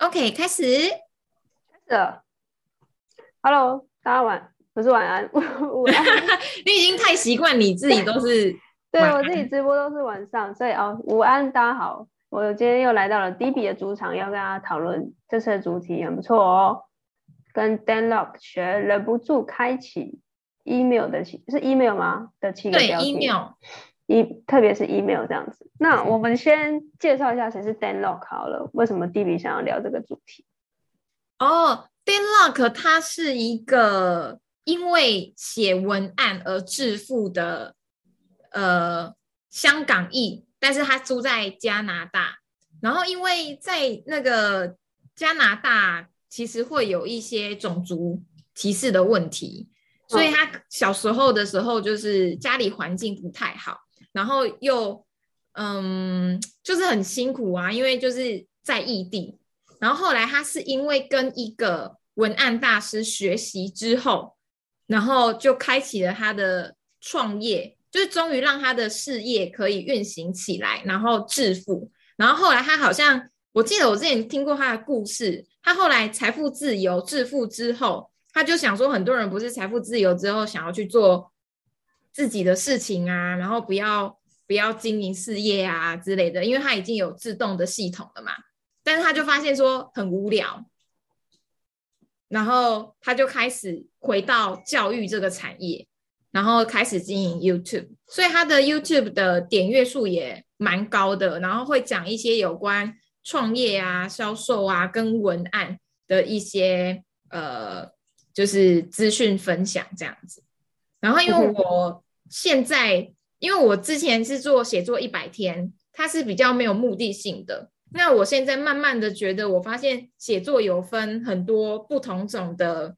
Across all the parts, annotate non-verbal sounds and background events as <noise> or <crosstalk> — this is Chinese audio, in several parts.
OK，开始。开始了，Hello，大家晚不是晚安，<laughs> 午安。<laughs> 你已经太习惯你自己都是 <laughs> 对我自己直播都是晚上，所以哦，午安，大家好。我今天又来到了 D B 的主场，要跟大家讨论这次的主题很不错哦，跟 Dan Lok 学忍不住开启 email 的七是 email 吗？的七个标题。对，email。一特别是 email 这样子，那我们先介绍一下谁是 Dan Lok 好了。为什么 D B 想要聊这个主题？哦，Dan Lok 他是一个因为写文案而致富的呃香港裔，但是他住在加拿大，然后因为在那个加拿大其实会有一些种族歧视的问题，所以他小时候的时候就是家里环境不太好。然后又，嗯，就是很辛苦啊，因为就是在异地。然后后来他是因为跟一个文案大师学习之后，然后就开启了他的创业，就是终于让他的事业可以运行起来，然后致富。然后后来他好像，我记得我之前听过他的故事，他后来财富自由致富之后，他就想说，很多人不是财富自由之后想要去做。自己的事情啊，然后不要不要经营事业啊之类的，因为他已经有自动的系统了嘛。但是他就发现说很无聊，然后他就开始回到教育这个产业，然后开始经营 YouTube，所以他的 YouTube 的点阅数也蛮高的，然后会讲一些有关创业啊、销售啊跟文案的一些呃，就是资讯分享这样子。然后，因为我现在，因为我之前是做写作一百天，它是比较没有目的性的。那我现在慢慢的觉得，我发现写作有分很多不同种的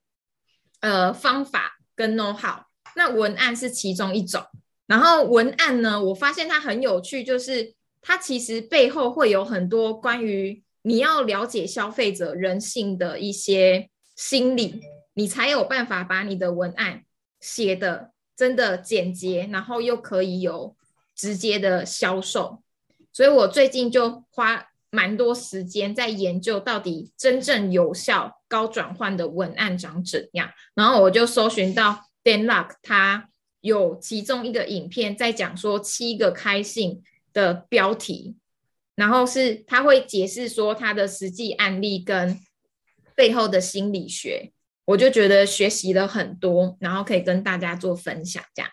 呃方法跟 know how，那文案是其中一种。然后文案呢，我发现它很有趣，就是它其实背后会有很多关于你要了解消费者人性的一些心理，你才有办法把你的文案。写的真的简洁，然后又可以有直接的销售，所以我最近就花蛮多时间在研究到底真正有效、高转换的文案长怎样。然后我就搜寻到 Dan Luck，他有其中一个影片在讲说七个开信的标题，然后是他会解释说他的实际案例跟背后的心理学。我就觉得学习了很多，然后可以跟大家做分享，这样。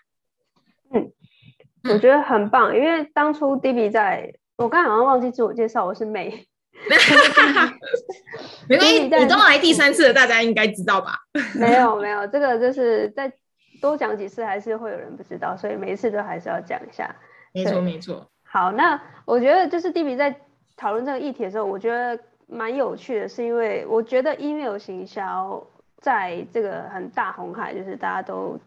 嗯，我觉得很棒，因为当初 D B 在，我刚刚好像忘记自我介绍，我是美。<laughs> 没关系，你都来第三次了，大家应该知道吧？<laughs> 没有没有，这个就是再多讲几次，还是会有人不知道，所以每一次都还是要讲一下。没错没错。好，那我觉得就是 D B 在讨论这个议题的时候，我觉得蛮有趣的，是因为我觉得 email 行销。在这个很大红海，就是大家都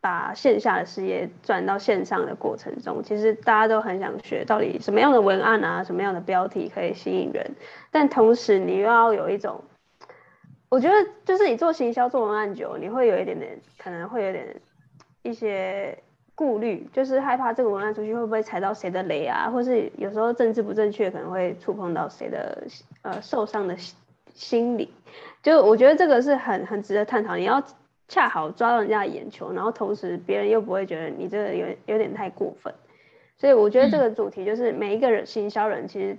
把线下的事业转到线上的过程中，其实大家都很想学到底什么样的文案啊，什么样的标题可以吸引人。但同时，你又要有一种，我觉得就是你做行销、做文案久，你会有一点点，可能会有点一些顾虑，就是害怕这个文案出去会不会踩到谁的雷啊，或是有时候政治不正确，可能会触碰到谁的呃受伤的心理。就我觉得这个是很很值得探讨，你要恰好抓到人家的眼球，然后同时别人又不会觉得你这个有有点太过分，所以我觉得这个主题就是每一个人行销人其实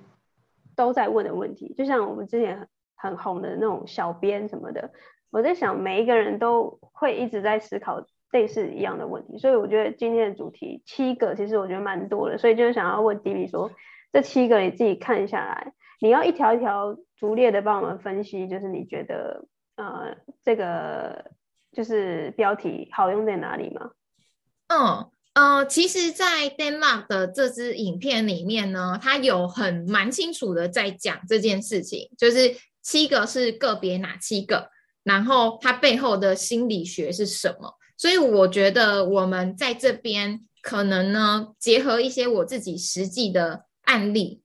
都在问的问题，就像我们之前很很红的那种小编什么的，我在想每一个人都会一直在思考类似一样的问题，所以我觉得今天的主题七个其实我觉得蛮多的，所以就是想要问 D B 说这七个你自己看下来。你要一条一条逐列的帮我们分析，就是你觉得呃这个就是标题好用在哪里吗？嗯呃，其实，在 Denmark 的这支影片里面呢，它有很蛮清楚的在讲这件事情，就是七个是个别哪七个，然后它背后的心理学是什么。所以我觉得我们在这边可能呢，结合一些我自己实际的案例。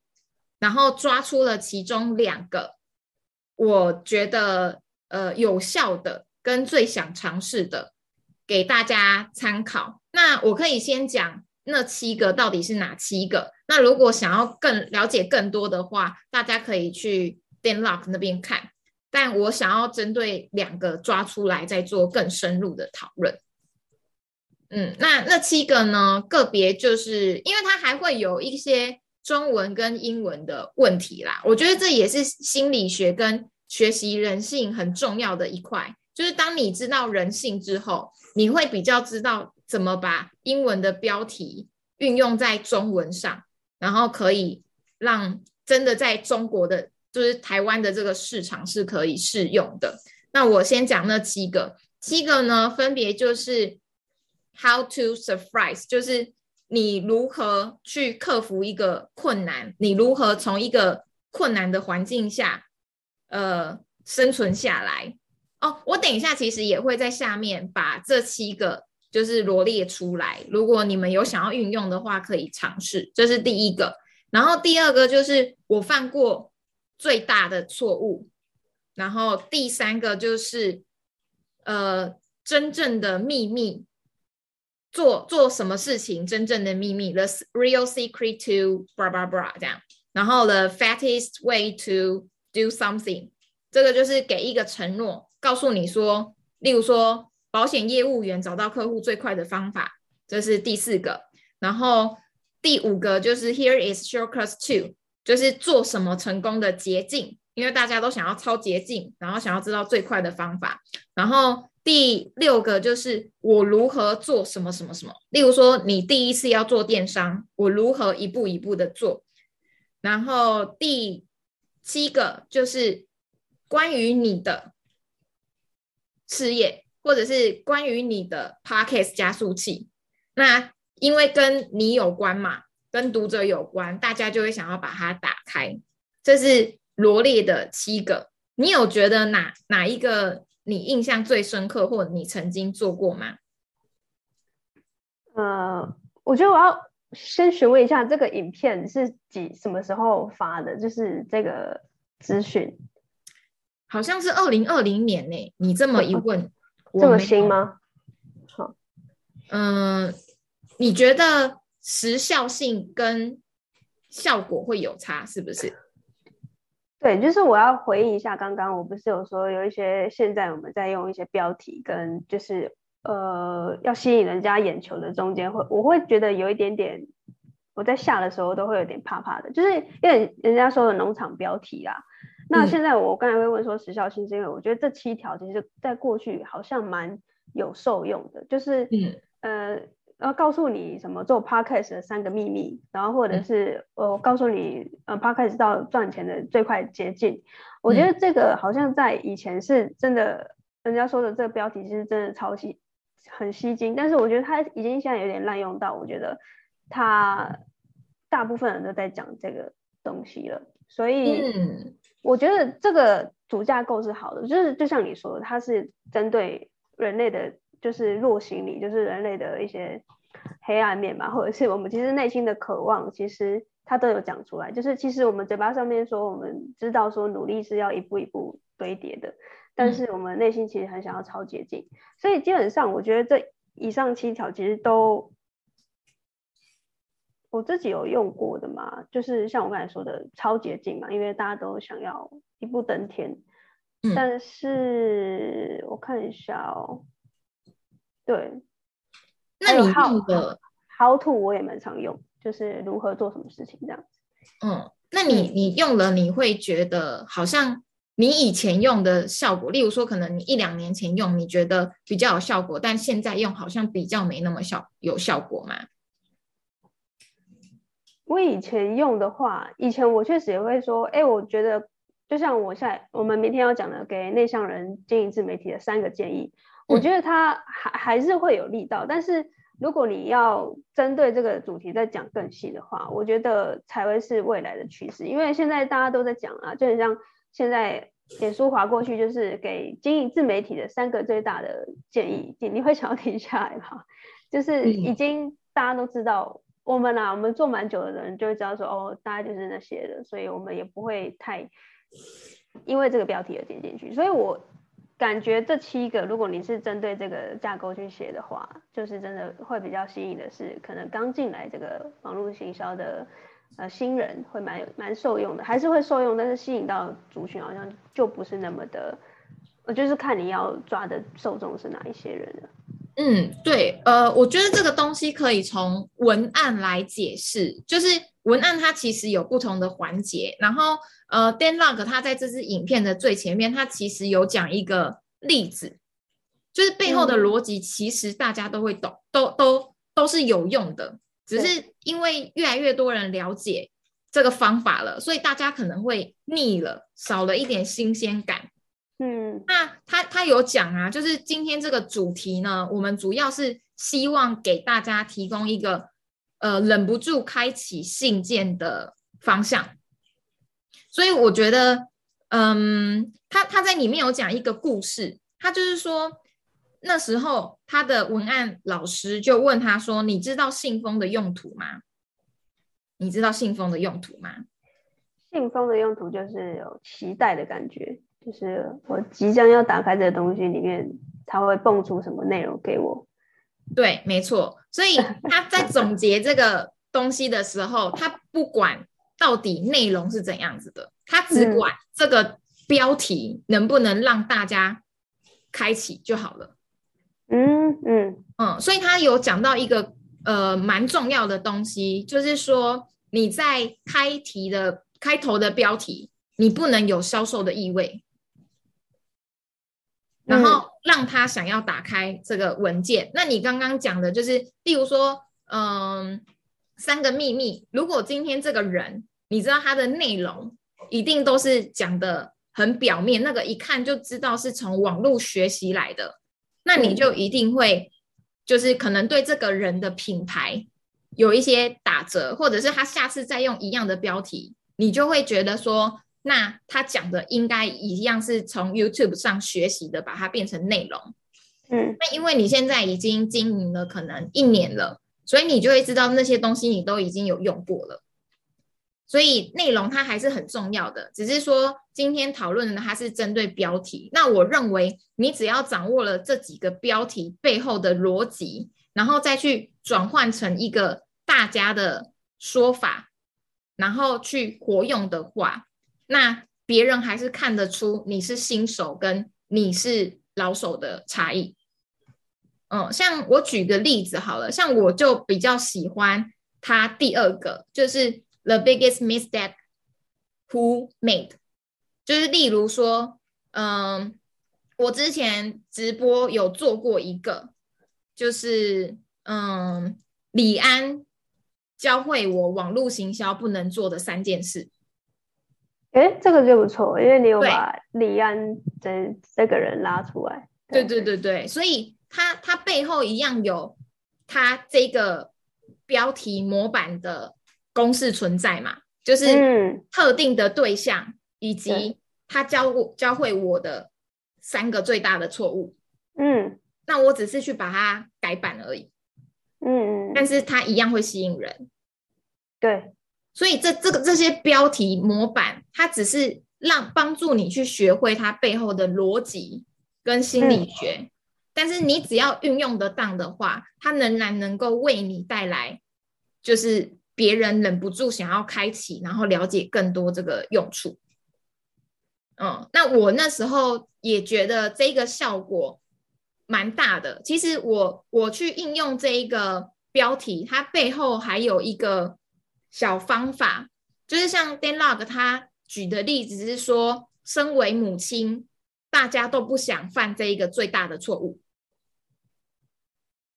然后抓出了其中两个，我觉得呃有效的跟最想尝试的，给大家参考。那我可以先讲那七个到底是哪七个。那如果想要更了解更多的话，大家可以去 Dan Lock 那边看，但我想要针对两个抓出来，再做更深入的讨论。嗯，那那七个呢？个别就是因为它还会有一些中文跟英文的问题啦。我觉得这也是心理学跟学习人性很重要的一块。就是当你知道人性之后，你会比较知道怎么把英文的标题运用在中文上，然后可以让真的在中国的，就是台湾的这个市场是可以适用的。那我先讲那七个，七个呢分别就是。How to surprise，就是你如何去克服一个困难，你如何从一个困难的环境下，呃，生存下来。哦，我等一下其实也会在下面把这七个就是罗列出来，如果你们有想要运用的话，可以尝试。这是第一个，然后第二个就是我犯过最大的错误，然后第三个就是呃，真正的秘密。做做什么事情？真正的秘密，the real secret to blah blah blah 这样。然后 the fattest way to do something，这个就是给一个承诺，告诉你说，例如说保险业务员找到客户最快的方法，这是第四个。然后第五个就是 here is shortcuts to，就是做什么成功的捷径，因为大家都想要超捷径，然后想要知道最快的方法。然后第六个就是我如何做什么什么什么，例如说你第一次要做电商，我如何一步一步的做。然后第七个就是关于你的事业，或者是关于你的 podcast 加速器。那因为跟你有关嘛，跟读者有关，大家就会想要把它打开。这是罗列的七个，你有觉得哪哪一个？你印象最深刻，或你曾经做过吗？呃，我觉得我要先询问一下，这个影片是几什么时候发的？就是这个资讯，好像是二零二零年呢。你这么一问，这么新吗？好，嗯，你觉得时效性跟效果会有差，是不是？对，就是我要回应一下，刚刚我不是有说有一些现在我们在用一些标题跟就是呃要吸引人家眼球的中间会，我会觉得有一点点，我在下的时候都会有点怕怕的，就是因为人家说的农场标题啦。那现在我刚才会问说时效性，是因为我觉得这七条其实在过去好像蛮有受用的，就是嗯呃。然后告诉你什么做 podcast 的三个秘密，然后或者是我告诉你呃 podcast 到赚钱的最快捷径。我觉得这个好像在以前是真的，人家说的这个标题是真的超吸很吸睛，但是我觉得它已经现在有点滥用到，我觉得它大部分人都在讲这个东西了，所以我觉得这个主架构是好的，就是就像你说的，它是针对人类的。就是弱心理，就是人类的一些黑暗面吧，或者是我们其实内心的渴望，其实他都有讲出来。就是其实我们嘴巴上面说，我们知道说努力是要一步一步堆叠的，但是我们内心其实很想要超捷径。所以基本上，我觉得这以上七条其实都我自己有用过的嘛，就是像我刚才说的超捷径嘛，因为大家都想要一步登天。但是我看一下哦。对，那你用的 How to 我也蛮常用，就是如何做什么事情这样子。嗯，那你你用了，你会觉得好像你以前用的效果，例如说可能你一两年前用，你觉得比较有效果，但现在用好像比较没那么效有效果吗？我以前用的话，以前我确实也会说，哎，我觉得就像我现在我们明天要讲的，给内向人经营自媒体的三个建议。我觉得它还还是会有力道，但是如果你要针对这个主题再讲更细的话，我觉得才会是未来的趋势。因为现在大家都在讲啊，就很像现在脸书划过去，就是给经营自媒体的三个最大的建议，你你会想要停下来吗？就是已经大家都知道，我们啊，我们做蛮久的人就会知道说，哦，大概就是那些的，所以我们也不会太因为这个标题而点进去。所以我。感觉这七个，如果你是针对这个架构去写的话，就是真的会比较吸引的是，可能刚进来这个网络行销的呃新人会蛮有蛮受用的，还是会受用，但是吸引到族群好像就不是那么的，我就是看你要抓的受众是哪一些人了。嗯，对，呃，我觉得这个东西可以从文案来解释，就是文案它其实有不同的环节，然后呃，Dan Lok 他在这支影片的最前面，他其实有讲一个例子，就是背后的逻辑其实大家都会懂，都都都是有用的，只是因为越来越多人了解这个方法了，所以大家可能会腻了，少了一点新鲜感。嗯，那他他有讲啊，就是今天这个主题呢，我们主要是希望给大家提供一个呃忍不住开启信件的方向，所以我觉得，嗯，他他在里面有讲一个故事，他就是说那时候他的文案老师就问他说：“你知道信封的用途吗？你知道信封的用途吗？”信封的用途就是有期待的感觉。就是我即将要打开这个东西，里面它会蹦出什么内容给我？对，没错。所以 <laughs> 他在总结这个东西的时候，他不管到底内容是怎样子的，他只管这个标题能不能让大家开启就好了。嗯嗯嗯，所以他有讲到一个呃蛮重要的东西，就是说你在开题的开头的标题，你不能有销售的意味。然后让他想要打开这个文件。那你刚刚讲的就是，例如说，嗯，三个秘密。如果今天这个人，你知道他的内容一定都是讲的很表面，那个一看就知道是从网络学习来的，那你就一定会，就是可能对这个人的品牌有一些打折，或者是他下次再用一样的标题，你就会觉得说。那他讲的应该一样是从 YouTube 上学习的，把它变成内容。嗯，那因为你现在已经经营了可能一年了，所以你就会知道那些东西你都已经有用过了。所以内容它还是很重要的，只是说今天讨论的它是针对标题。那我认为你只要掌握了这几个标题背后的逻辑，然后再去转换成一个大家的说法，然后去活用的话。那别人还是看得出你是新手跟你是老手的差异。嗯，像我举个例子好了，像我就比较喜欢他第二个，就是 the biggest mistake who made，就是例如说，嗯，我之前直播有做过一个，就是嗯，李安教会我网络行销不能做的三件事。哎，这个就不错，因为你有把李安这这个人拉出来。对对对对，所以他他背后一样有他这个标题模板的公式存在嘛？就是特定的对象，以及他教我教会我的三个最大的错误。嗯，那我只是去把它改版而已。嗯嗯，但是它一样会吸引人。对。所以这这个这些标题模板，它只是让帮助你去学会它背后的逻辑跟心理学，但是你只要运用得当的话，它仍然能够为你带来，就是别人忍不住想要开启，然后了解更多这个用处。嗯，那我那时候也觉得这个效果蛮大的。其实我我去应用这一个标题，它背后还有一个。小方法就是像 Dan Log 他举的例子是说，身为母亲，大家都不想犯这一个最大的错误。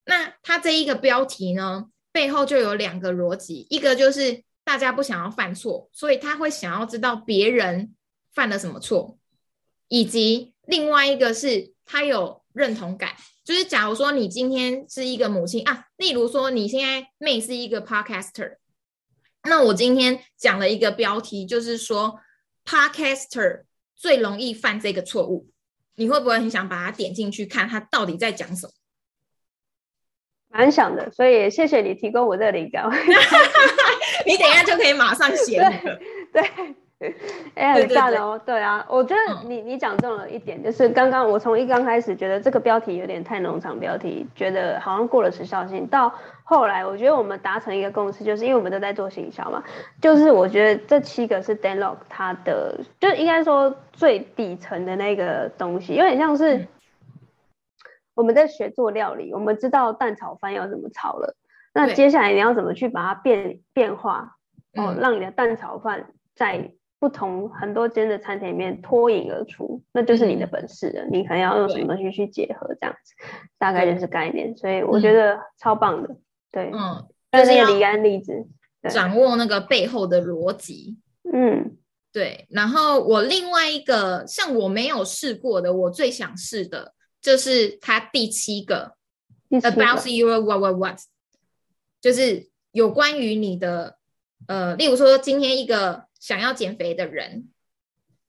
那他这一个标题呢，背后就有两个逻辑，一个就是大家不想要犯错，所以他会想要知道别人犯了什么错，以及另外一个是他有认同感，就是假如说你今天是一个母亲啊，例如说你现在妹是一个 Podcaster。那我今天讲了一个标题，就是说，Podcaster 最容易犯这个错误，你会不会很想把它点进去看，它到底在讲什么？蛮想的，所以谢谢你提供我这个灵感。<laughs> 你等一下就可以马上写。<laughs> 对，<laughs> 哎、很对对对。赞哦。对啊，我觉得嗯。你你讲中了一点，就是刚刚我从一刚开始觉得这个标题有点太农场标题，觉得好像过了时效性，到后来我觉得我们达成一个共识，就是因为我们都在做行销嘛，就是我觉得这七个是 Dan Lok 它的，就应该说最底层的那个东西，有点像是嗯。我们在学做料理，我们知道蛋炒饭要怎么炒了，那接下来你要怎么去把它变变化，哦，嗯。让你的蛋炒饭在不同很多间的餐厅里面脱颖而出，那就是你的嗯本事了。你可能要用什么东西去结合，这样子，大概就是概念。所以我觉得超棒的，对，嗯，但就是要那个李安例子，对掌握那个背后的逻辑。嗯对，然后我另外一个像我没有试过的，我最想试的就是它第七个第七个 about your what what what，就是有关于你的呃，例如说今天一个想要减肥的人，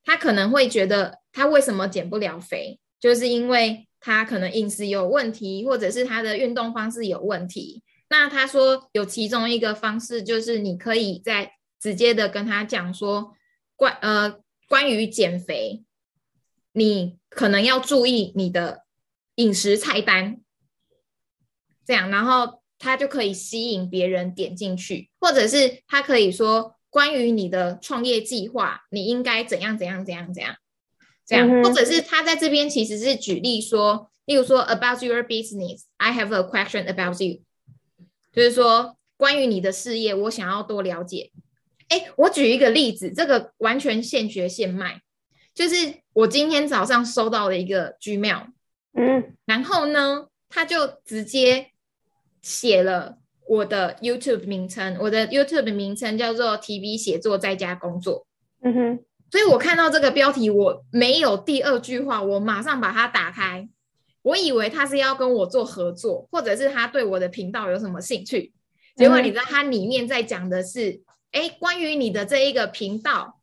他可能会觉得他为什么减不了肥，就是因为他可能饮食有问题，或者是他的运动方式有问题。那他说有其中一个方式，就是你可以在直接的跟他讲说，关呃关于减肥，你可能要注意你的饮食菜单，这样，然后他就可以吸引别人点进去，或者是他可以说关于你的创业计划，你应该怎样怎样怎样怎样，这样，嗯或者是他在这边其实是举例说，例如说 about your business，I have a question about you，就是说关于你的事业，我想要多了解。哎，我举一个例子，这个完全现学现卖，就是我今天早上收到了一个 Gmail，嗯。然后呢，他就直接写了我的 YouTube 名称，我的 YouTube 名称叫做 TV 写作在家工作。嗯哼，所以我看到这个标题，我没有第二句话，我马上把它打开。我以为他是要跟我做合作，或者是他对我的频道有什么兴趣。结果嗯你知道，他里面在讲的是，哎、关于你的这一个频道，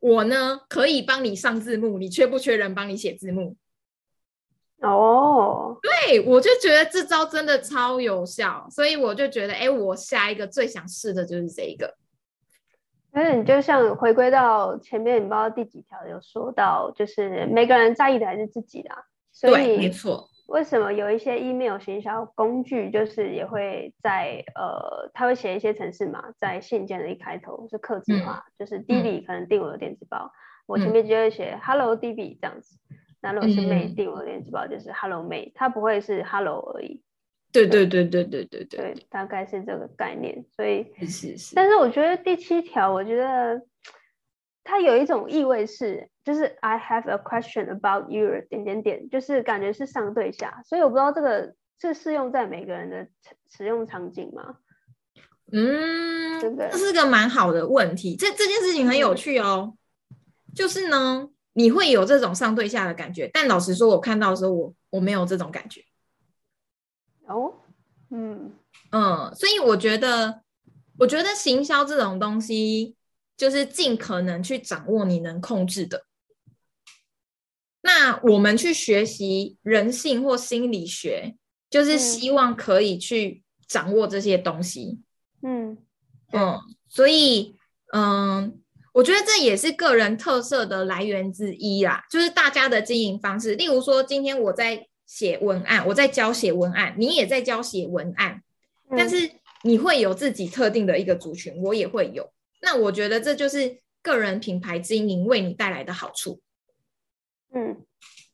我呢可以帮你上字幕，你缺不缺人帮你写字幕？哦，对，我就觉得这招真的超有效，所以我就觉得，哎，我下一个最想试的就是这一个。而且你就像回归到前面，你不知道第几条有说到，就是每个人在意的还是自己啦。所以，没以错，为什么有一些 email 行销工具，就是也会在呃，他会写一些程式嘛，在信件的一开头是客制化，就是 DB 可能订我的电子报，我前面就会写 Hello DB 这样子。那如果是嗯 May 订我的电子报，就是 Hello May，它不会是 Hello 而已。对对对对对对对，对，大概是这个概念。所以，是是是，但是我觉得第七条，我觉得它有一种意味是，就是 I have a question about you 点点点，就是感觉是上对下，所以我不知道这个是适用在每个人的使用场景吗？嗯，这个这是个蛮好的问题。这这件事情很有趣哦，就是呢，你会有这种上对下的感觉，但老实说，我看到的时候，我我没有这种感觉。哦，嗯嗯，所以我觉得，我觉得行销这种东西，就是尽可能去掌握你能控制的。那我们去学习人性或心理学，就是嗯希望可以去掌握这些东西。嗯嗯，所以嗯，我觉得这也是个人特色的来源之一啦，就是大家的经营方式。例如说，今天我在写文案，我在教写文案，你也在教写文案，但嗯是你会有自己特定的一个族群，我也会有。那我觉得这就是个人品牌经营为你带来的好处。嗯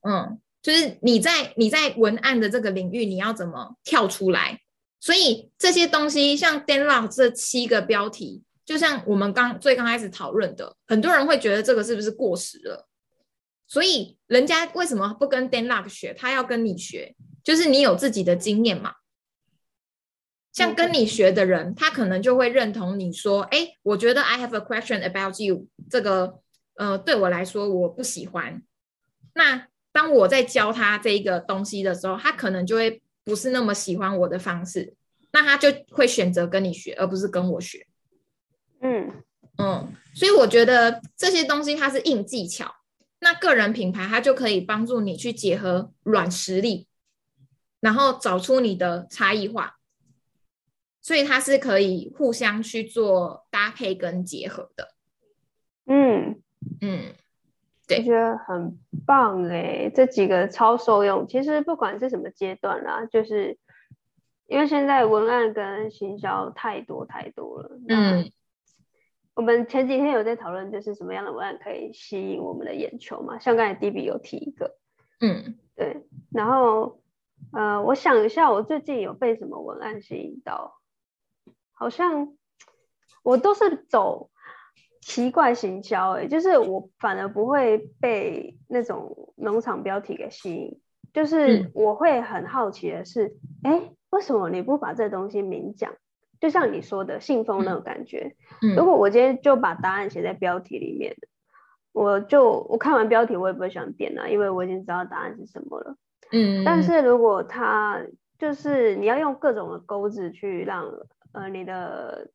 嗯，就是你在你在文案的这个领域，你要怎么跳出来？所以这些东西，像 Dan Lok 这七个标题，就像我们刚最刚开始讨论的，很多人会觉得这个是不是过时了？所以人家为什么不跟 Dan Luck 学？他要跟你学，就是你有自己的经验嘛。像跟你学的人，他可能就会认同你说：“哎，我觉得 I have a question about you。”这个呃，对我来说我不喜欢。那当我在教他这一个东西的时候，他可能就会不是那么喜欢我的方式，那他就会选择跟你学，而不是跟我学。嗯嗯，所以我觉得这些东西它是硬技巧。那个人品牌它就可以帮助你去结合软实力，然后找出你的差异化，所以它是可以互相去做搭配跟结合的。嗯嗯，我对觉得很棒哎，这几个超受用。其实不管是什么阶段啦，就是因为现在文案跟行销太多太多了。嗯我们前几天有在讨论，就是什么样的文案可以吸引我们的眼球嘛？像刚才 D B 有提一个，嗯对，然后呃，我想一下，我最近有被什么文案吸引到？好像我都是走奇怪行销，哎，就是我反而不会被那种农场标题给吸引，就是嗯我会很好奇的是，哎，为什么你不把这东西明讲？就像你说的信封那种感觉，如嗯果我今天就把答案写在标题里面，我就我看完标题我也不会想点啊，因为我已经知道答案是什么了。嗯，但是如果它就是你要用各种的钩子去让呃你的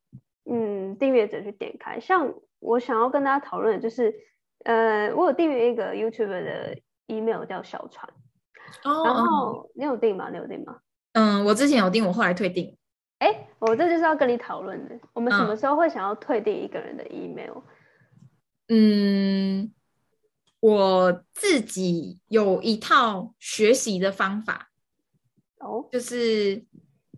嗯订阅者去点开，像我想要跟大家讨论的就是，呃，我有订阅一个 YouTube 的 email 叫小船，然哦然，后你有订吗？你有订吗？嗯，我之前有订，我后来退订。哎，我这就是要跟你讨论的，我们什嗯么时候会想要退订一个人的 email？嗯，我自己有一套学习的方法，哦，就是，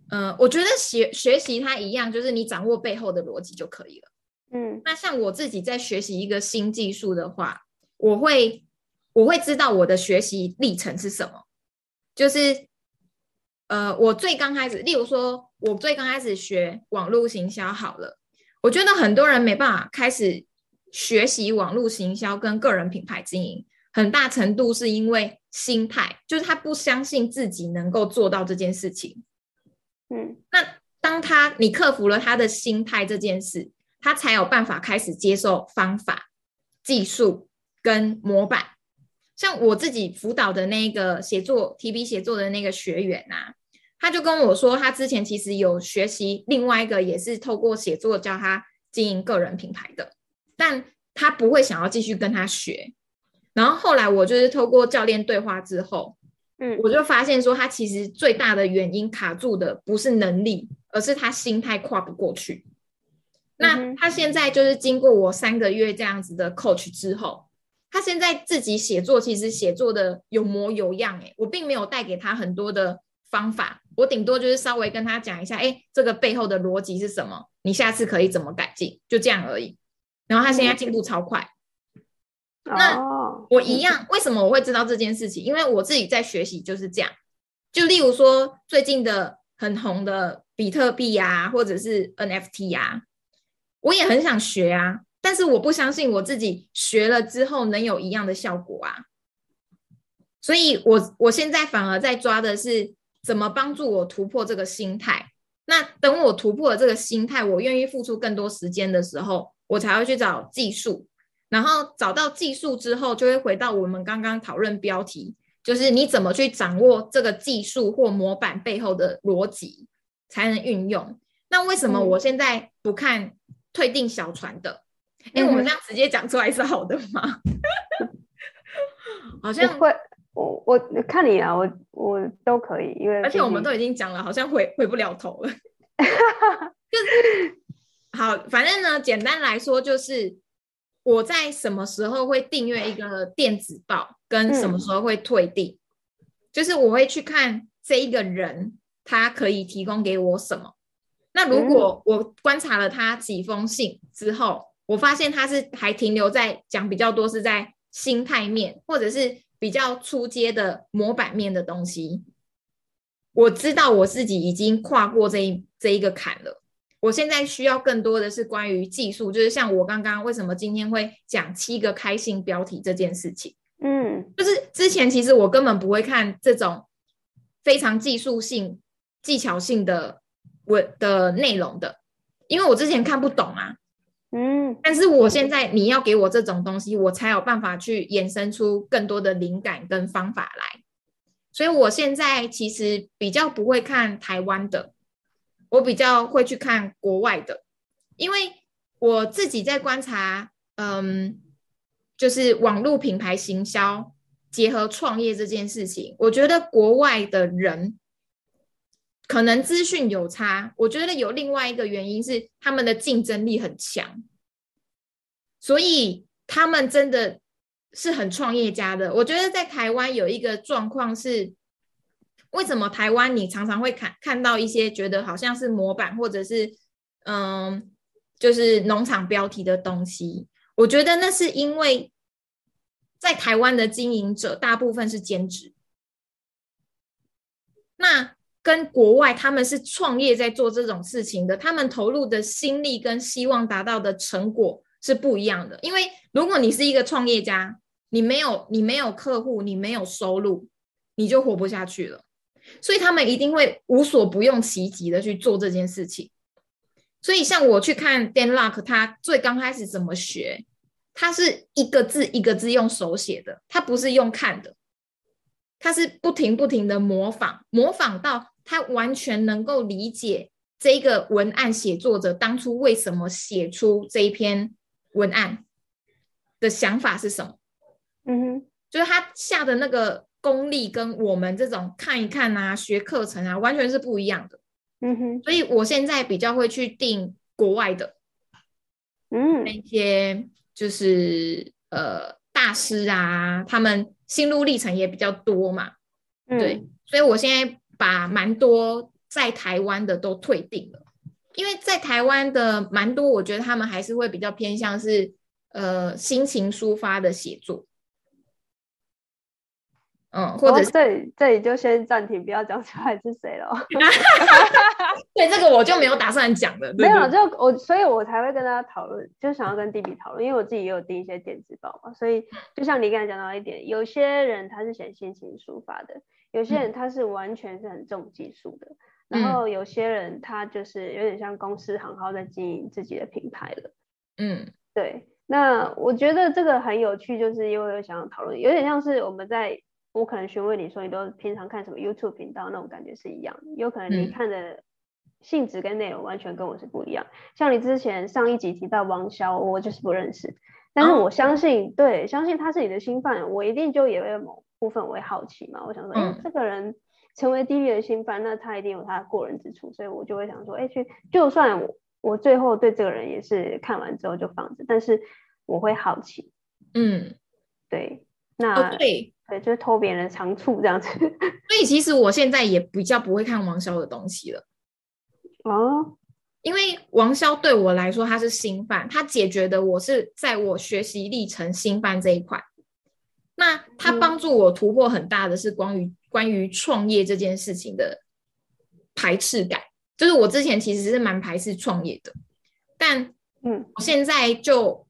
呃，我觉得学学习它一样，就是你掌握背后的逻辑就可以了。嗯那像我自己在学习一个新技术的话，我会我会知道我的学习历程是什么，就是呃，我最刚开始，例如说，我最刚开始学网络行销好了，我觉得很多人没办法开始学习网络行销跟个人品牌经营，很大程度是因为心态，就是他不相信自己能够做到这件事情。嗯那当他你克服了他的心态这件事，他才有办法开始接受方法、技术跟模板。像我自己辅导的那个写作 T B 写作的那个学员啊，他就跟我说，他之前其实有学习另外一个也是透过写作教他经营个人品牌的，但他不会想要继续跟他学。然后后来我就是透过教练对话之后，嗯我就发现说，他其实最大的原因卡住的不是能力，而是他心态跨不过去。那他现在就是经过我三个月这样子的 coach 之后，他现在自己写作，其实写作的有模有样。诶，我并没有带给他很多的方法，我顶多就是稍微跟他讲一下，哎，这个背后的逻辑是什么，你下次可以怎么改进，就这样而已。然后他现在进步超快。那哦，我一样，为什么我会知道这件事情？因为我自己在学习就是这样。就例如说，最近的很红的比特币啊，或者是 NFT 啊，我也很想学啊，但是我不相信我自己学了之后能有一样的效果啊。所以我我现在反而在抓的是怎么帮助我突破这个心态。那等我突破了这个心态，我愿意付出更多时间的时候，我才会去找技术。然后找到技术之后，就会回到我们刚刚讨论标题，就是你怎么去掌握这个技术或模板背后的逻辑，才能运用。那为什么我现在不看退订小船的？因为我们这样直接讲出来是好的吗？<laughs> 好像会，我我看你啊，我我都可以，因为而且我们都已经讲了，好像回回不了头了。<laughs> 就是好，反正呢，简单来说就是我在什么时候会订阅一个电子报，跟什么时候会退订，就是我会去看这一个人他可以提供给我什么。那如果我观察了他几封信之后，我发现他是还停留在讲比较多是在心态面，或者是比较出街的模板面的东西。我知道我自己已经跨过这一这一个坎了。我现在需要更多的是关于技术，就是像我刚刚为什么今天会讲七个开心标题这件事情，嗯就是之前其实我根本不会看这种非常技术性、技巧性的文的内容的，因为我之前看不懂啊。嗯但是我现在你要给我这种东西，我才有办法去衍生出更多的灵感跟方法来。所以我现在其实比较不会看台湾的，我比较会去看国外的，因为我自己在观察，嗯，就是网络品牌行销结合创业这件事情，我觉得国外的人可能资讯有差，我觉得有另外一个原因是他们的竞争力很强。所以他们真的是很创业家的。我觉得在台湾有一个状况是，为什么台湾你常常会看看到一些觉得好像是模板或者是嗯，就是农场标题的东西？我觉得那是因为在台湾的经营者大部分是兼职，那。跟国外他们是创业在做这种事情的，他们投入的心力跟希望达到的成果是不一样的。因为如果你是一个创业家，你没有你没有客户，你没有收入，你就活不下去了。所以他们一定会无所不用其极的去做这件事情。所以像我去看 Dan Luck，他最刚开始怎么学，他是一个字一个字用手写的，他不是用看的。他是不停不停的模仿，模仿到他完全能够理解这个文案写作者当初为什么写出这一篇文案的想法是什么。嗯哼，就是他下的那个功力跟我们这种看一看啊、学课程啊，完全是不一样的。嗯哼，所以我现在比较会去订国外的，嗯，那些就是呃大师啊，他们。心路历程也比较多嘛，对，所以我现在把蛮多在台湾的都退订了，因为在台湾的蛮多，我觉得他们还是会比较偏向是呃心情抒发的写作。嗯，或者这里这里就先暂停，不要讲出来是谁了。<laughs> 对，这个我就没有打算讲了。没有，就我，所以我才会跟大家讨论，就想要跟弟弟讨论，因为我自己也有订一些电子报嘛。所以就像你刚才讲到一点，有些人他是写心情抒发的，有些人他是完全是很重技术的，然后有些人他就是有点像公司行号在经营自己的品牌了。嗯，对。那我觉得这个很有趣，就是因为想要讨论，有点像是我们在。我可能询问你说你都平常看什么 YouTube 频道，那种感觉是一样的。有可能你看的性质跟内容完全跟我是不一样。像你之前上一集提到王潇，我就是不认识，但是我相信，对，相信他是你的新范，我一定就也会某部分我会好奇嘛。我想说，哎，这个人成为 D V 的新番，那他一定有他的过人之处，所以我就会想说，哎，去，就算我我最后对这个人也是看完之后就放着，但是我会好奇。嗯，对，那对。对，就是偷别人的长处这样子。所以其实我现在也比较不会看王潇的东西了。哦，因为王潇对我来说他是新番，他解决的我是在我学习历程新番这一块。那他帮助我突破很大的是关于关于创业这件事情的排斥感，就是我之前其实是蛮排斥创业的，但嗯，现在就。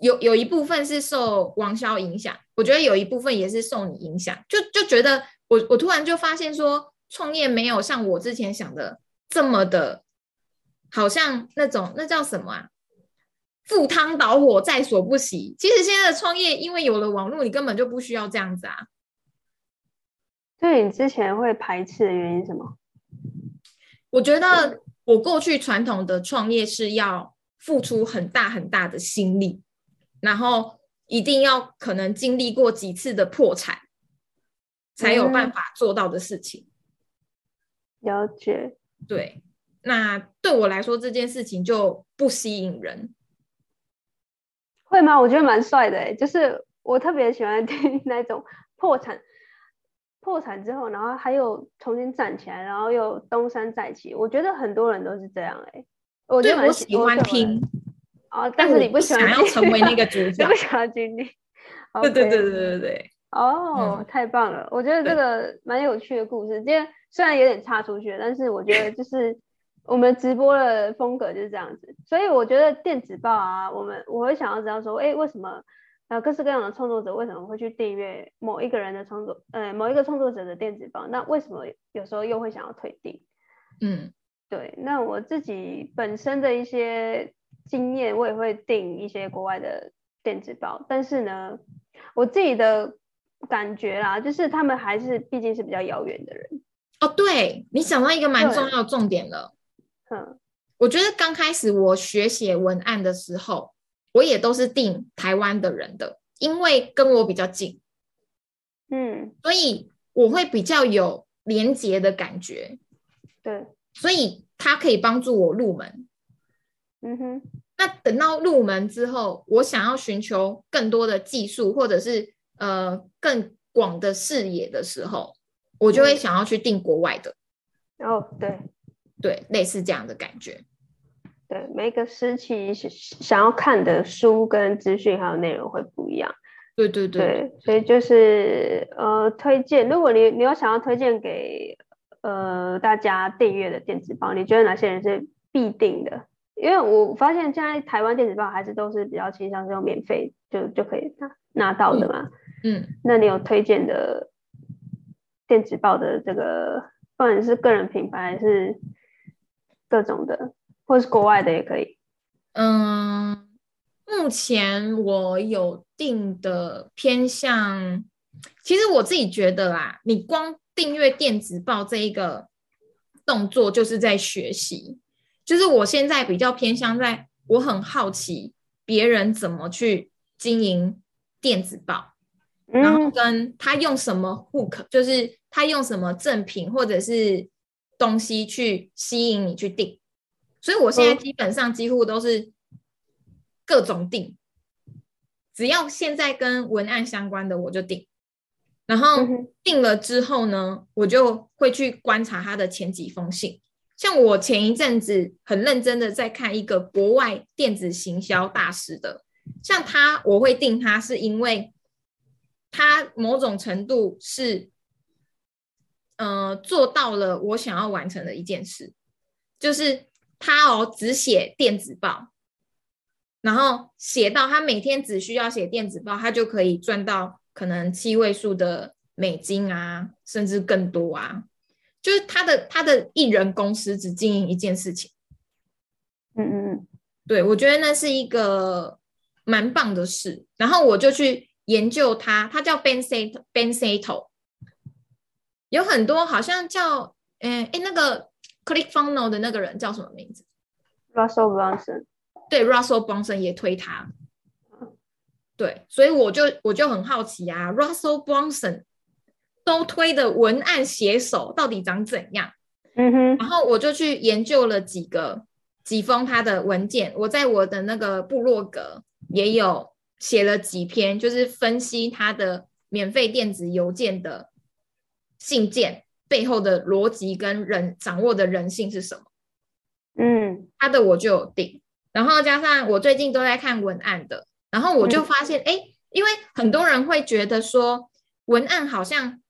有有一部分是受王潇影响，我觉得有一部分也是受你影响，就就觉得我我突然就发现说，创业没有像我之前想的这么的，好像那种那叫什么啊，赴汤蹈火在所不惜。其实现在的创业，因为有了网络，你根本就不需要这样子啊。对你之前会排斥的原因什么？我觉得我过去传统的创业是要付出很大很大的心力。然后一定要可能经历过几次的破产，才有办法做到的事情。了解，对。那对我来说这件事情就不吸引人，会吗？我觉得蛮帅的，就是我特别喜欢听 <laughs> 那种破产，破产之后，然后还有重新站起来，然后又东山再起。我觉得很多人都是这样，哎，我就我喜欢听。哦，但是你不想要成为那个主 <laughs> 角，不想要经历。对对对对对对。哦，太棒了！我觉得这个蛮有趣的故事。今天虽然有点差出去，但是我觉得就是我们直播的风格就是这样子。所以我觉得电子报啊，我们我会想要知道说，哎，为什么呃各式各样的创作者为什么会去订阅某一个人的创作，呃某一个创作者的电子报？那为什么有时候又会想要退订？嗯，对。那我自己本身的一些。经验我也会订一些国外的电子报，但是呢，我自己的感觉啦，就是他们还是毕竟是比较遥远的人。哦，对你想到一个蛮重要的重点了。嗯，我觉得刚开始我学写文案的时候，我也都是定台湾的人的，因为跟我比较近。嗯，所以我会比较有连结的感觉。对，所以它可以帮助我入门。嗯哼，那等到入门之后，我想要寻求更多的技术，或者是呃更广的视野的时候，我就会想要去定国外的。哦，对，对，类似这样的感觉。对，每个时期想要看的书跟资讯还有内容会不一样。对对对，所以就是呃，推荐，如果你你有想要推荐给呃大家订阅的电子报，你觉得哪些人是必定的？因为我发现现在台湾电子报还是都是比较倾向是用免费就就可以拿拿到的嘛。嗯，那你有推荐的电子报的这个，不管是个人品牌还是各种的，或是国外的也可以。嗯。目前我有定的偏向，其实我自己觉得啦，你光订阅电子报这一个动作就是在学习，就是我现在比较偏向在，我很好奇别人怎么去经营电子报，然后跟他用什么 hook，就是他用什么赠品或者是东西去吸引你去订，所以我现在基本上几乎都是。各种订，只要现在跟文案相关的我就订，然后订了之后呢，我就会去观察他的前几封信。像我前一阵子很认真的在看一个国外电子行销大师的，像他我会订他是因为他某种程度是，呃，做到了我想要完成的一件事，就是他哦只写电子报。然后写到他每天只需要写电子报，他就可以赚到可能七位数的美金啊，甚至更多啊。就是他的他的艺人公司只经营一件事情。嗯嗯嗯，对，我觉得那是一个蛮棒的事。然后我就去研究他，他叫 Ben Sato Ben Sato，有很多好像叫嗯哎那个 Click Funnel 的那个人叫什么名字？Russell Brunson。对，Russell Brunson 也推他，对，所以我就我就很好奇啊，Russell Brunson 都推的文案写手到底长怎样？嗯哼，然后我就去研究了几个几封他的文件，我在我的那个部落格也有写了几篇，就是分析他的免费电子邮件的信件背后的逻辑跟人掌握的人性是什么？嗯，他的我就有定。然后加上我最近都在看文案的，然后我就发现，哎，因为很多人会觉得说，文案好像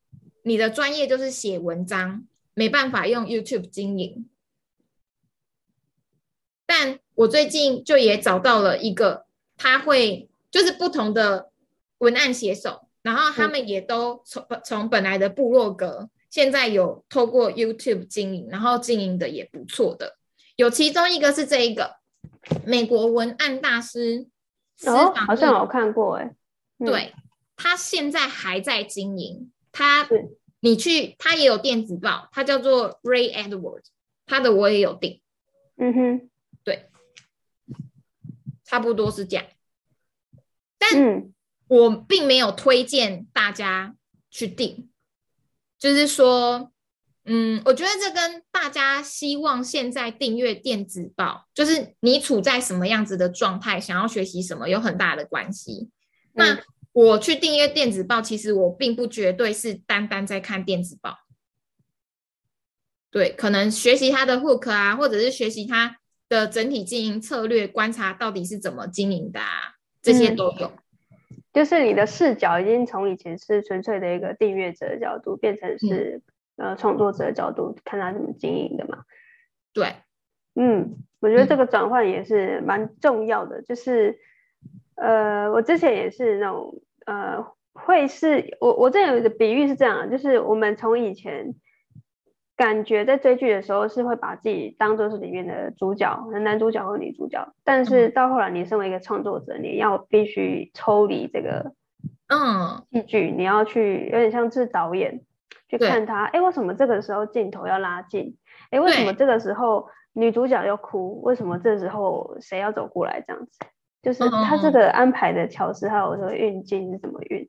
你的专业就是写文章，没办法用 YouTube 经营。但我最近就也找到了一个，他会就是不同的文案写手，然后他们也都从从本来的部落格，现在有透过 YouTube 经营，然后经营的也不错的，有其中一个是这一个。美国文案大师，哦，好像有看过哎，对他现在还在经营，他你去他也有电子报，他叫做 Ray Edwards，他的我也有订，嗯哼，对，差不多是这样，但我并没有推荐大家去订，就是说。嗯，我觉得这跟大家希望现在订阅电子报，就是你处在什么样子的状态，想要学习什么，有很大的关系。那我去订阅电子报，其实我并不绝对是单单在看电子报，对，可能学习它的 hook 啊，或者是学习它的整体经营策略，观察到底是怎么经营的啊，这些都有。就是你的视角已经从以前是纯粹的一个订阅者的角度，变成是。呃，创作者的角度看他怎么经营的嘛？对，嗯，我觉得这个转换也是蛮重要的。就是，呃，我之前也是那种，呃，会是我我这有一个比喻是这样，就是我们从以前感觉在追剧的时候是会把自己当做是里面的主角，男主角或女主角，但是到后来你身为一个创作者，你要必须抽离这个，嗯，戏剧，你要去有点像是导演。去看他，哎，为什么这个时候镜头要拉近？哎，为什么这个时候女主角要哭？为什么这时候谁要走过来？这样子，就是他这个安排的巧思，还有这个运镜是怎么运？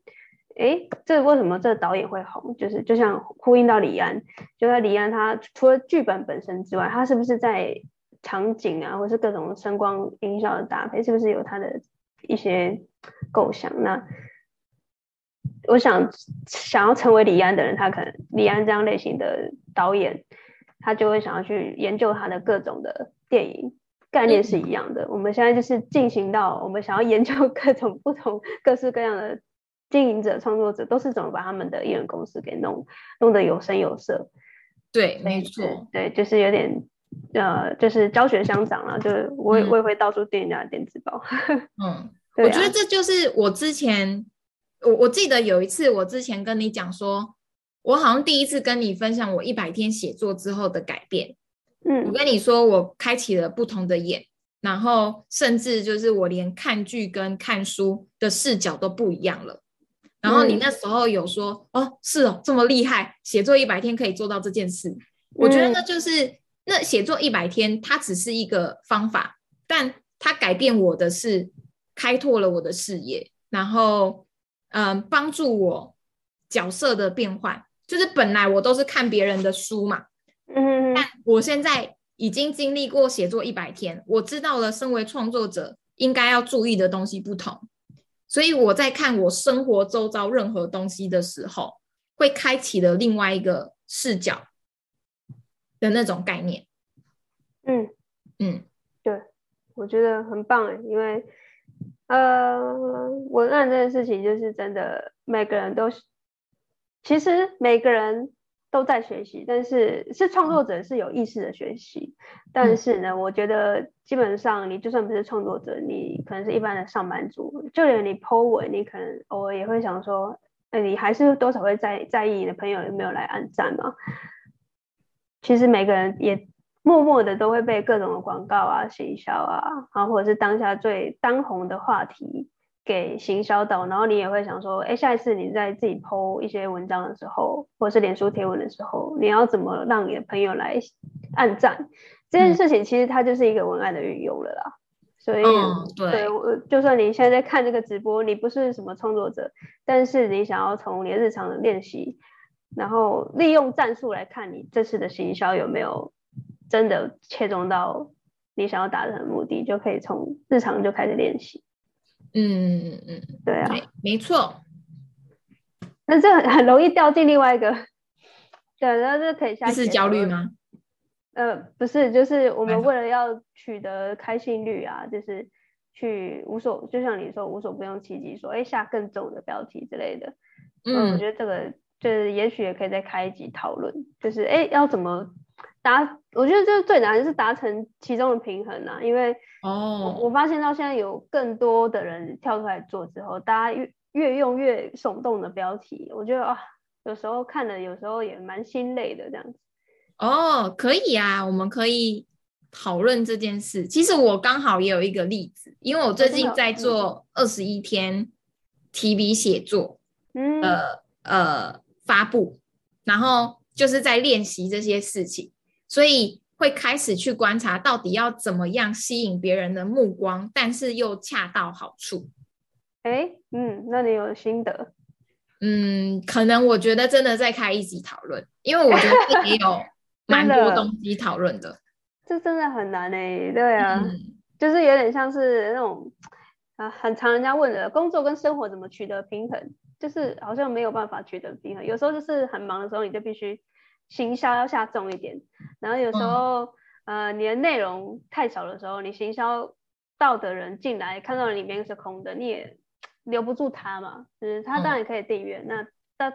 哎，这为什么这导演会红？就是就像呼应到李安，就在李安他除了剧本本身之外，他是不是在场景啊，或是各种声光音效的搭配，是不是有他的一些构想？那我想想要成为李安的人，他可能李安这样类型的导演，他就会想要去研究他的各种的电影概念是一样的。我们现在就是进行到我们想要研究各种不同各式各样的经营者、创作者，都是怎么把他们的艺人公司给弄弄得有声有色。对，没错，对，就是有点呃，就是教学相长了。就是我我也会到处订人家的电子报。<laughs> 嗯，我觉得这就是我之前。我我记得有一次，我之前跟你讲说，我好像第一次跟你分享我一百天写作之后的改变。嗯，我跟你说，我开启了不同的眼，然后甚至就是我连看剧跟看书的视角都不一样了。然后你那时候有说，哦，是哦，这么厉害，写作一百天可以做到这件事。我觉得那就是那写作一百天，它只是一个方法，但它改变我的是开拓了我的视野，然后。嗯，帮助我角色的变换，就是本来我都是看别人的书嘛，嗯，但我现在已经经历过写作一百天，我知道了身为创作者应该要注意的东西不同，所以我在看我生活周遭任何东西的时候，会开启了另外一个视角的那种概念。嗯嗯，对，我觉得很棒哎，因为。呃，文案这件事情就是真的，每个人都，其实每个人都在学习，但是是创作者是有意识的学习。但是呢，我觉得基本上你就算不是创作者，你可能是一般的上班族，就连你 po 文，你可能偶尔也会想说，哎，你还是多少会在在意你的朋友有没有来按赞嘛？其实每个人也。默默的都会被各种的广告啊、行销啊，然后或者是当下最当红的话题给行销到，然后你也会想说，哎，下一次你在自己 PO 一些文章的时候，或者是脸书贴文的时候，你要怎么让你的朋友来按赞？这件事情其实它就是一个文案的运用了啦。所以，对我就算你现在在看这个直播，你不是什么创作者，但是你想要从你的日常的练习，然后利用战术来看你这次的行销有没有。真的切中到你想要达成的目的，就可以从日常就开始练习。嗯嗯嗯，对啊，没错。那这很容易掉进另外一个，对，那这可以下。是焦虑吗？呃，不是，就是我们为了要取得开心率啊，就是去无所，就像你说无所不用其极，说哎下更重的标题之类的。嗯，我觉得这个就是也许也可以再开一集讨论，就是哎要怎么。达，我觉得这最难是达成其中的平衡啊，因为哦，我发现到现在有更多的人跳出来做之后，大家越越用越耸动的标题，我觉得啊，有时候看了有时候也蛮心累的这样子。哦，可以啊，我们可以讨论这件事。其实我刚好也有一个例子，因为我最近在做二十一天提笔写作，嗯，呃呃发布，然后就是在练习这些事情。所以会开始去观察，到底要怎么样吸引别人的目光，但是又恰到好处。哎，嗯，那你有心得？嗯，可能我觉得真的在开一集讨论，因为我觉得也有 <laughs> 蛮多东西讨论的。这真的很难哎，对啊，就是有点像是那种啊，很常人家问的工作跟生活怎么取得平衡，就是好像没有办法取得平衡。有时候就是很忙的时候，你就必须。行销要下重一点，然后有时候，呃，你的内容太少的时候，你行销到的人进来看到里面是空的，你也 <tsk> 留不住他嘛。就是他当然可以订阅，那他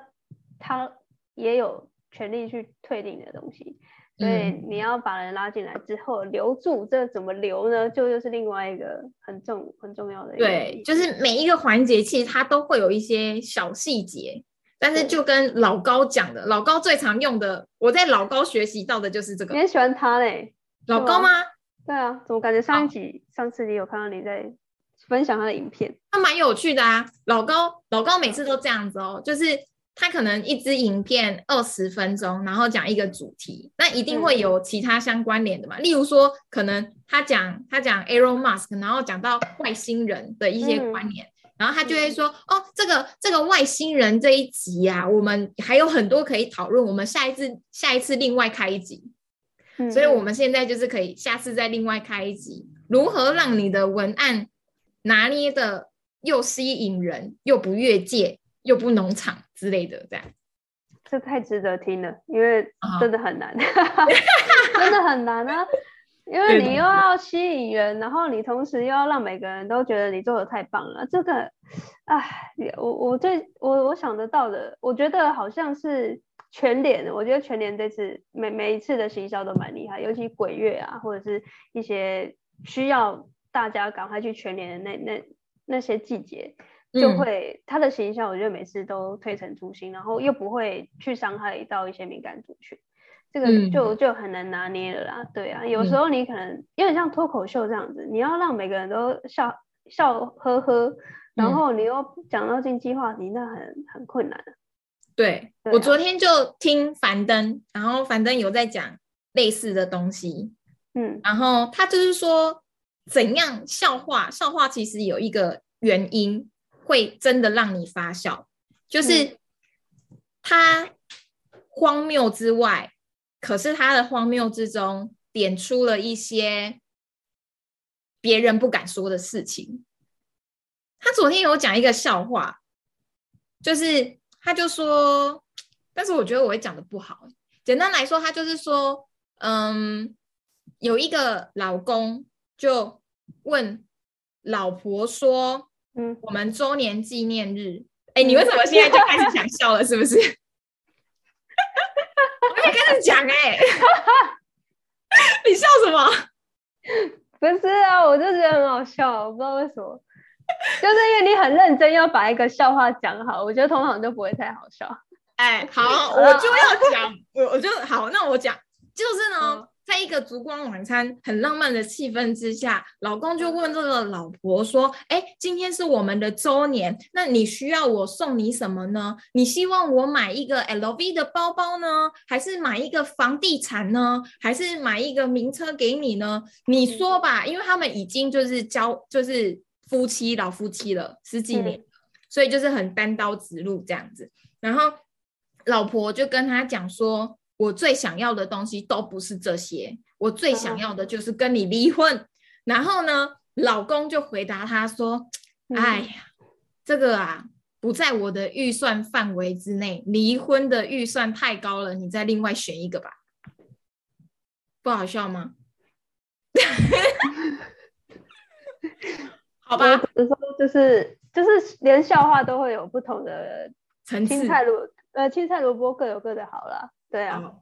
他也有权利去退订的东西。所以你要把人拉进来之后留住，这怎么留呢？就又是另外一个很重很重要的。对，就是每一个环节其实它都会有一些小细节。但是就跟老高讲的，老高最常用的，我在老高学习到的就是这个。你很喜欢他嘞，老高吗？对啊，怎么感觉上一集上次你有看到你在分享他的影片？他蛮有趣的啊，老高老高每次都这样子哦，就是他可能一支影片二十分钟，然后讲一个主题，那一定会有其他相关联的嘛。例如说，可能他讲他讲 Elon Musk，然后讲到外星人的一些观念。然后他就会说：“哦，这个这个外星人这一集啊，我们还有很多可以讨论。我们下一次下一次另外开一集。”嗯所以我们现在就是可以下次再另外开一集，如何让你的文案拿捏的又吸引人，又不越界，又不农场之类的，这样。这太值得听了，因为啊真的很难，<laughs> 真的很难啊！因为你又要吸引人，然后你同时又要让每个人都觉得你做的太棒了，这个，唉，我我最我我想得到的，我觉得好像是全联，我觉得全联这次每每一次的行销都蛮厉害，尤其鬼月啊，或者是一些需要大家赶快去全联的那那那些季节，就嗯会他的形象，我觉得每次都推陈出新，然后又不会去伤害到一些敏感族群，这个嗯就就很难拿捏了啦。对啊，有时嗯候你可能有点像脱口秀这样子，你要让每个人都笑笑呵呵，然嗯后你又讲到经济话题，那很很困难。对对啊我昨天就听樊登，然后樊登有在讲类似的东西，嗯然后他就是说，怎样笑话？笑话其实有一个原因会真的让你发笑，就是它荒谬之外，可是它的荒谬之中点出了一些别人不敢说的事情。他昨天有讲一个笑话，就是他就说，但是我觉得我会讲的不好。简单来说，他就是说，嗯，有一个老公就问老婆说嗯：“我们周年纪念日，哎、你为什么现在就开始想笑了？是不是？<laughs> 我还没开始讲哎、<laughs> 你笑什么？不是啊，我就觉得很好笑，我不知道为什么，就是因为你很认真要把一个笑话讲好，我觉得通常就不会太好笑。哎，好，<laughs> 我就要讲，我我就好，那我讲，就是呢嗯，在一个烛光晚餐很浪漫的气氛之下，老公就问这个老婆说：“哎，今天是我们的周年，那你需要我送你什么呢？你希望我买一个 LV 的包包呢，还是买一个房地产呢，还是买一个名车给你呢？你说吧，因为他们已经就是交就是夫妻老夫妻了十几年了，所以就是很单刀直入这样子，然后。老婆就跟他讲说：“我最想要的东西都不是这些，我最想要的就是跟你离婚。”然后呢，老公就回答他说：“嗯哎呀，这个啊不在我的预算范围之内，离婚的预算太高了，你再另外选一个吧。”不好笑吗？<laughs> 好吧，说就是就是连笑话都会有不同的层次青菜萝呃青菜萝卜各有各的好啦，对啊，哦。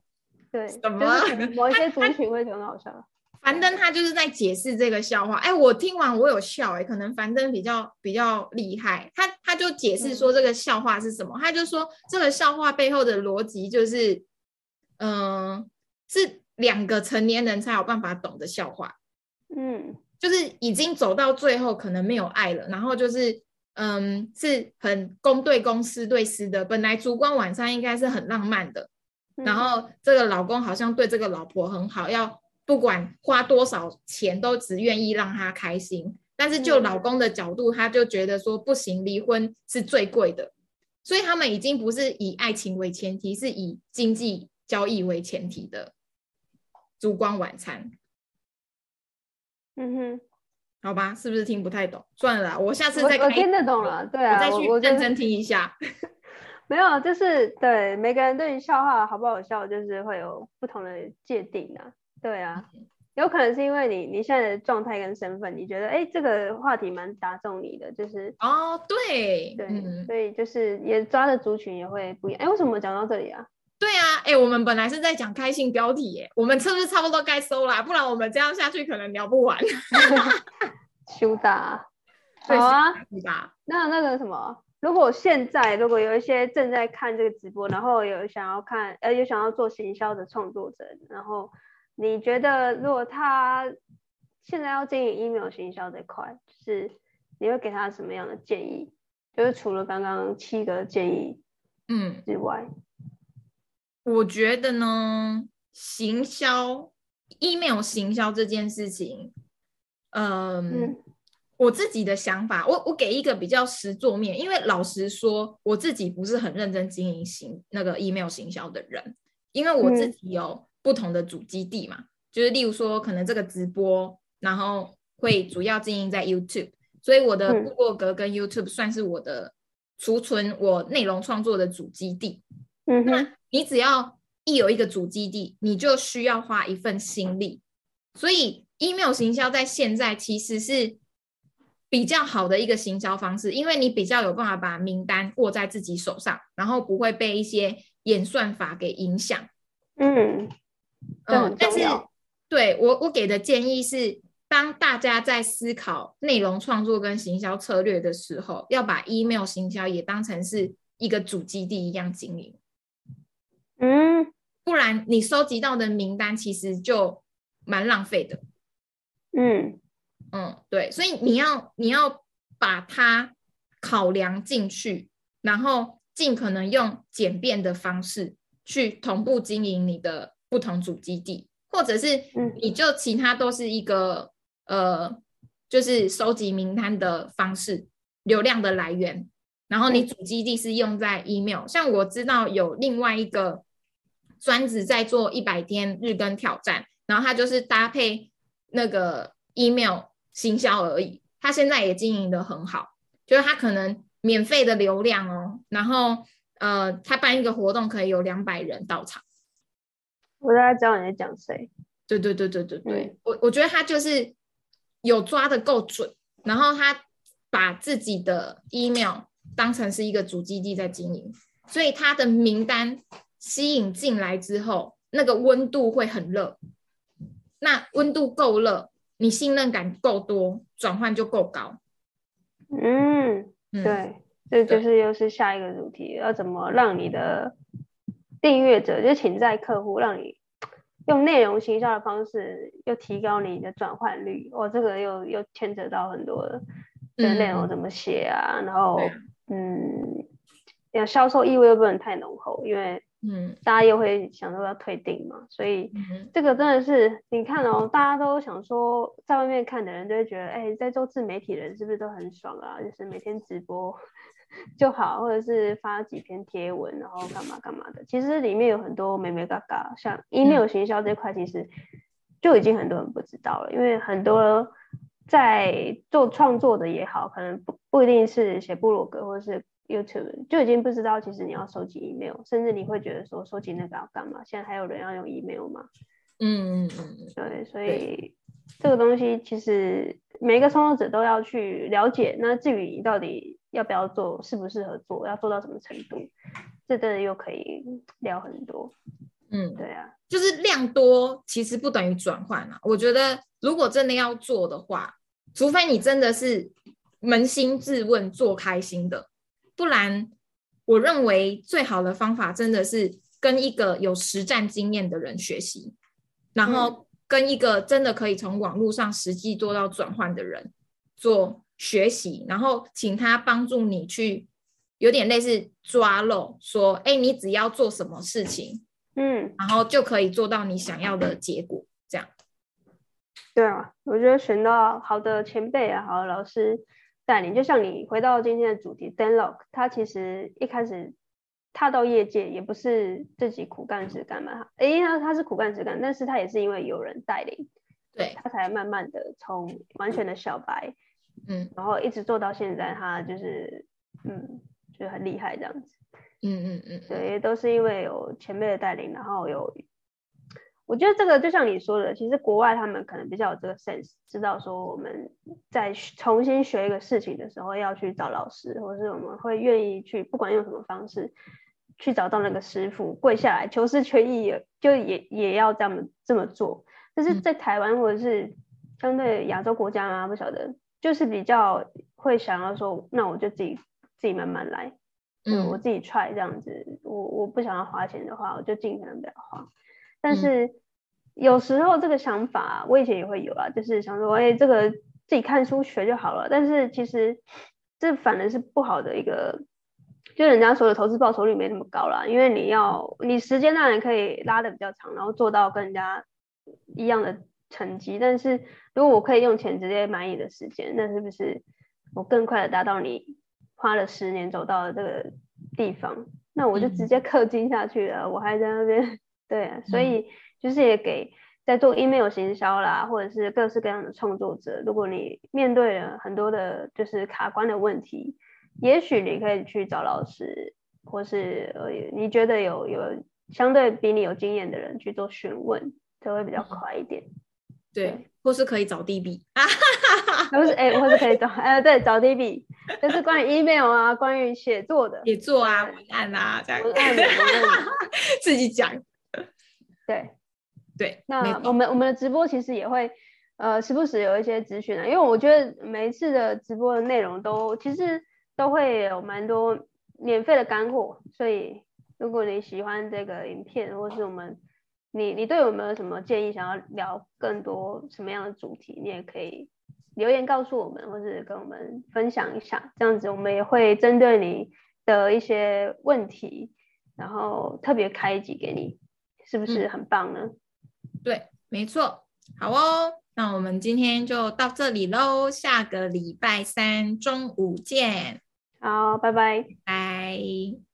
对，什么？就是某一些族群会觉得很好笑。樊登他就是在解释这个笑话，哎，我听完我有笑、哎，可能樊登比较比较厉害，他他就解释说这个笑话是什么，他就说这个笑话背后的逻辑就是，嗯、是两个成年人才有办法懂的笑话，嗯。就是已经走到最后可能没有爱了，然后就是嗯是很公对公私对私的，本来烛光晚餐应该是很浪漫的，嗯然后这个老公好像对这个老婆很好，要不管花多少钱都只愿意让她开心。但是就嗯老公的角度，他就觉得说不行，离婚是最贵的，所以他们已经不是以爱情为前提，是以经济交易为前提的烛光晚餐，嗯哼，好吧？是不是听不太懂？算了啦，我下次再开，我听得懂了，对啊，我再去认真听一下。没有，就是对每个人对于笑话好不好笑，就是会有不同的界定啊。对啊，有可能是因为你你现在的状态跟身份，你觉得哎这个话题蛮打中你的，就是哦，对，对，嗯，所以就是也抓的族群也会不一样。哎，为什么讲到这里啊？对啊，哎、我们本来是在讲开心标题耶，我们是不是差不多该收啦？不然我们这样下去可能聊不完，<laughs> 羞答，<laughs> 对好啊。那那个什么，如果现在如果有一些正在看这个直播，然后有想要看呃有想要做行销的创作者，然后你觉得如果他现在要经营 email 行销这块，就是你会给他什么样的建议？就是除了刚刚七个建议嗯，之外，我觉得呢，行销 email 行销这件事情，嗯，嗯我自己的想法，我我给一个比较实作面，因为老实说，我自己不是很认真经营行那个 email 行销的人，因为我自嗯己有不不同的主基地嘛，就是例如说可能这个直播，然后会主要经营在 YouTube，所以我的部落格跟 YouTube 算是我的储存我内容创作的主基地。嗯那，你只要一有一个主基地，你就需要花一份心力，所以 email 行销在现在其实是。比较好的一个行销方式，因为你比较有办法把名单握在自己手上，然后不会被一些演算法给影响。嗯嗯，但是对我我给的建议是，当大家在思考内容创作跟行销策略的时候，要把 email 行销也当成是一个主基地一样经营。嗯，不然你收集到的名单其实就蛮浪费的。嗯。嗯，对，所以你要你要把它考量进去，然后尽可能用简便的方式去同步经营你的不同主基地，或者是你就其他都是一个呃，就是收集名单的方式，流量的来源，然后你主基地是用在 email，像我知道有另外一个专职在做一百天日更挑战，然后他就是搭配那个 email。行销而已，他现在也经营的很好，就是他可能免费的流量哦，然后呃，他办一个活动可以有两百人到场。我大概知道你在讲谁。对对对对对对，我我觉得他就是有抓的够准，然后他把自己的 email 当成是一个主基地在经营，所以他的名单吸引进来之后，那个温度会很热，那温度够热。你信任感够多，转换就够高。嗯，对，这就是又是下一个主题，要怎么让你的订阅者，就潜在客户，让你用内容行销的方式，又提高你的转换率。哦，这个又又牵扯到很多的内容怎么写啊，然后嗯，要销售意味又不能太浓厚，因为。嗯，大家又会想到要退订嘛，所以这个真的是你看哦，大家都想说在外面看的人都会觉得，哎，在做自媒体人是不是都很爽啊？就是每天直播 <laughs> 就好，或者是发几篇贴文，然后干嘛干嘛的。其实里面有很多美美嘎嘎，像 email 行销这块，其实就已经很多人不知道了，因为很多在做创作的也好，可能不不一定是写部落格或者是。YouTube 就已经不知道，其实你要收集 email，甚至你会觉得说收集那个要干嘛？现在还有人要用 email 吗？嗯嗯嗯，对，所以这个东西其实每一个创作者都要去了解。那至于你到底要不要做，适不适合做，要做到什么程度，这真的又可以聊很多。嗯，对啊，就是量多其实不等于转换啊。我觉得如果真的要做的话，除非你真的是扪心自问做开心的。不然，我认为最好的方法真的是跟一个有实战经验的人学习，然后跟一个真的可以从网络上实际做到转换的人做学习，然后请他帮助你去，有点类似抓漏，说，哎，你只要做什么事情，嗯，然后就可以做到你想要的结果，这样。对啊，我觉得选到好的前辈啊，好的老师。带领。就像你回到今天的主题，Danlock，他其实一开始踏到业界也不是自己苦干实干嘛，诶，他他是苦干实干，但是他也是因为有人带领，对。他才慢慢的从完全的小白，嗯，然后一直做到现在，他就是嗯，就很厉害这样子，嗯嗯嗯，对，都是因为有前辈的带领，然后有。我觉得这个就像你说的，其实国外他们可能比较有这个 sense，知道说我们在重新学一个事情的时候要去找老师，或是我们会愿意去，不管用什么方式去找到那个师傅，跪下来求师求艺，就也也要这么这么做。但是在台湾或者是相对亚洲国家嘛，不晓得，就是比较会想要说，那我就自己自己慢慢来，嗯，我自己 try 这样子，我我不想要花钱的话，我就尽可能不要花。但是有时候这个想法，我以前也会有啊，就是想说，哎，这个自己看书学就好了。但是其实这反而是不好的一个，就人家说的投资报酬率没那么高啦，因为你要你时间当然可以拉的比较长，然后做到跟人家一样的成绩。但是如果我可以用钱直接买你的时间，那是不是我更快的达到你花了十年走到的这个地方？那我就直接氪金下去了，我还在那边。对，所以就是也给在做 email 行销啦，或者是各式各样的创作者，如果你面对了很多的就是卡关的问题，也许你可以去找老师，或是呃你觉得有有相对比你有经验的人去做询问，就会比较快一点。对，或是可以找 D B 啊，或是哎，或是可以找呃，对，找 D B，就是关于 email 啊，关于写作的，写作啊，文案啊，这样文案文案，<laughs> 自己讲。对对，那我们我们的直播其实也会呃时不时有一些资讯啊，因为我觉得每一次的直播的内容都其实都会有蛮多免费的干货，所以如果你喜欢这个影片，或是我们。你你对我们有什么建议？想要聊更多什么样的主题？你也可以留言告诉我们，或者跟我们分享一下。这样子，我们也会针对你的一些问题，然后特别开一集给你，是不是很棒呢？对，没错。好哦，那我们今天就到这里喽，下个礼拜三中午见。好，拜拜，拜。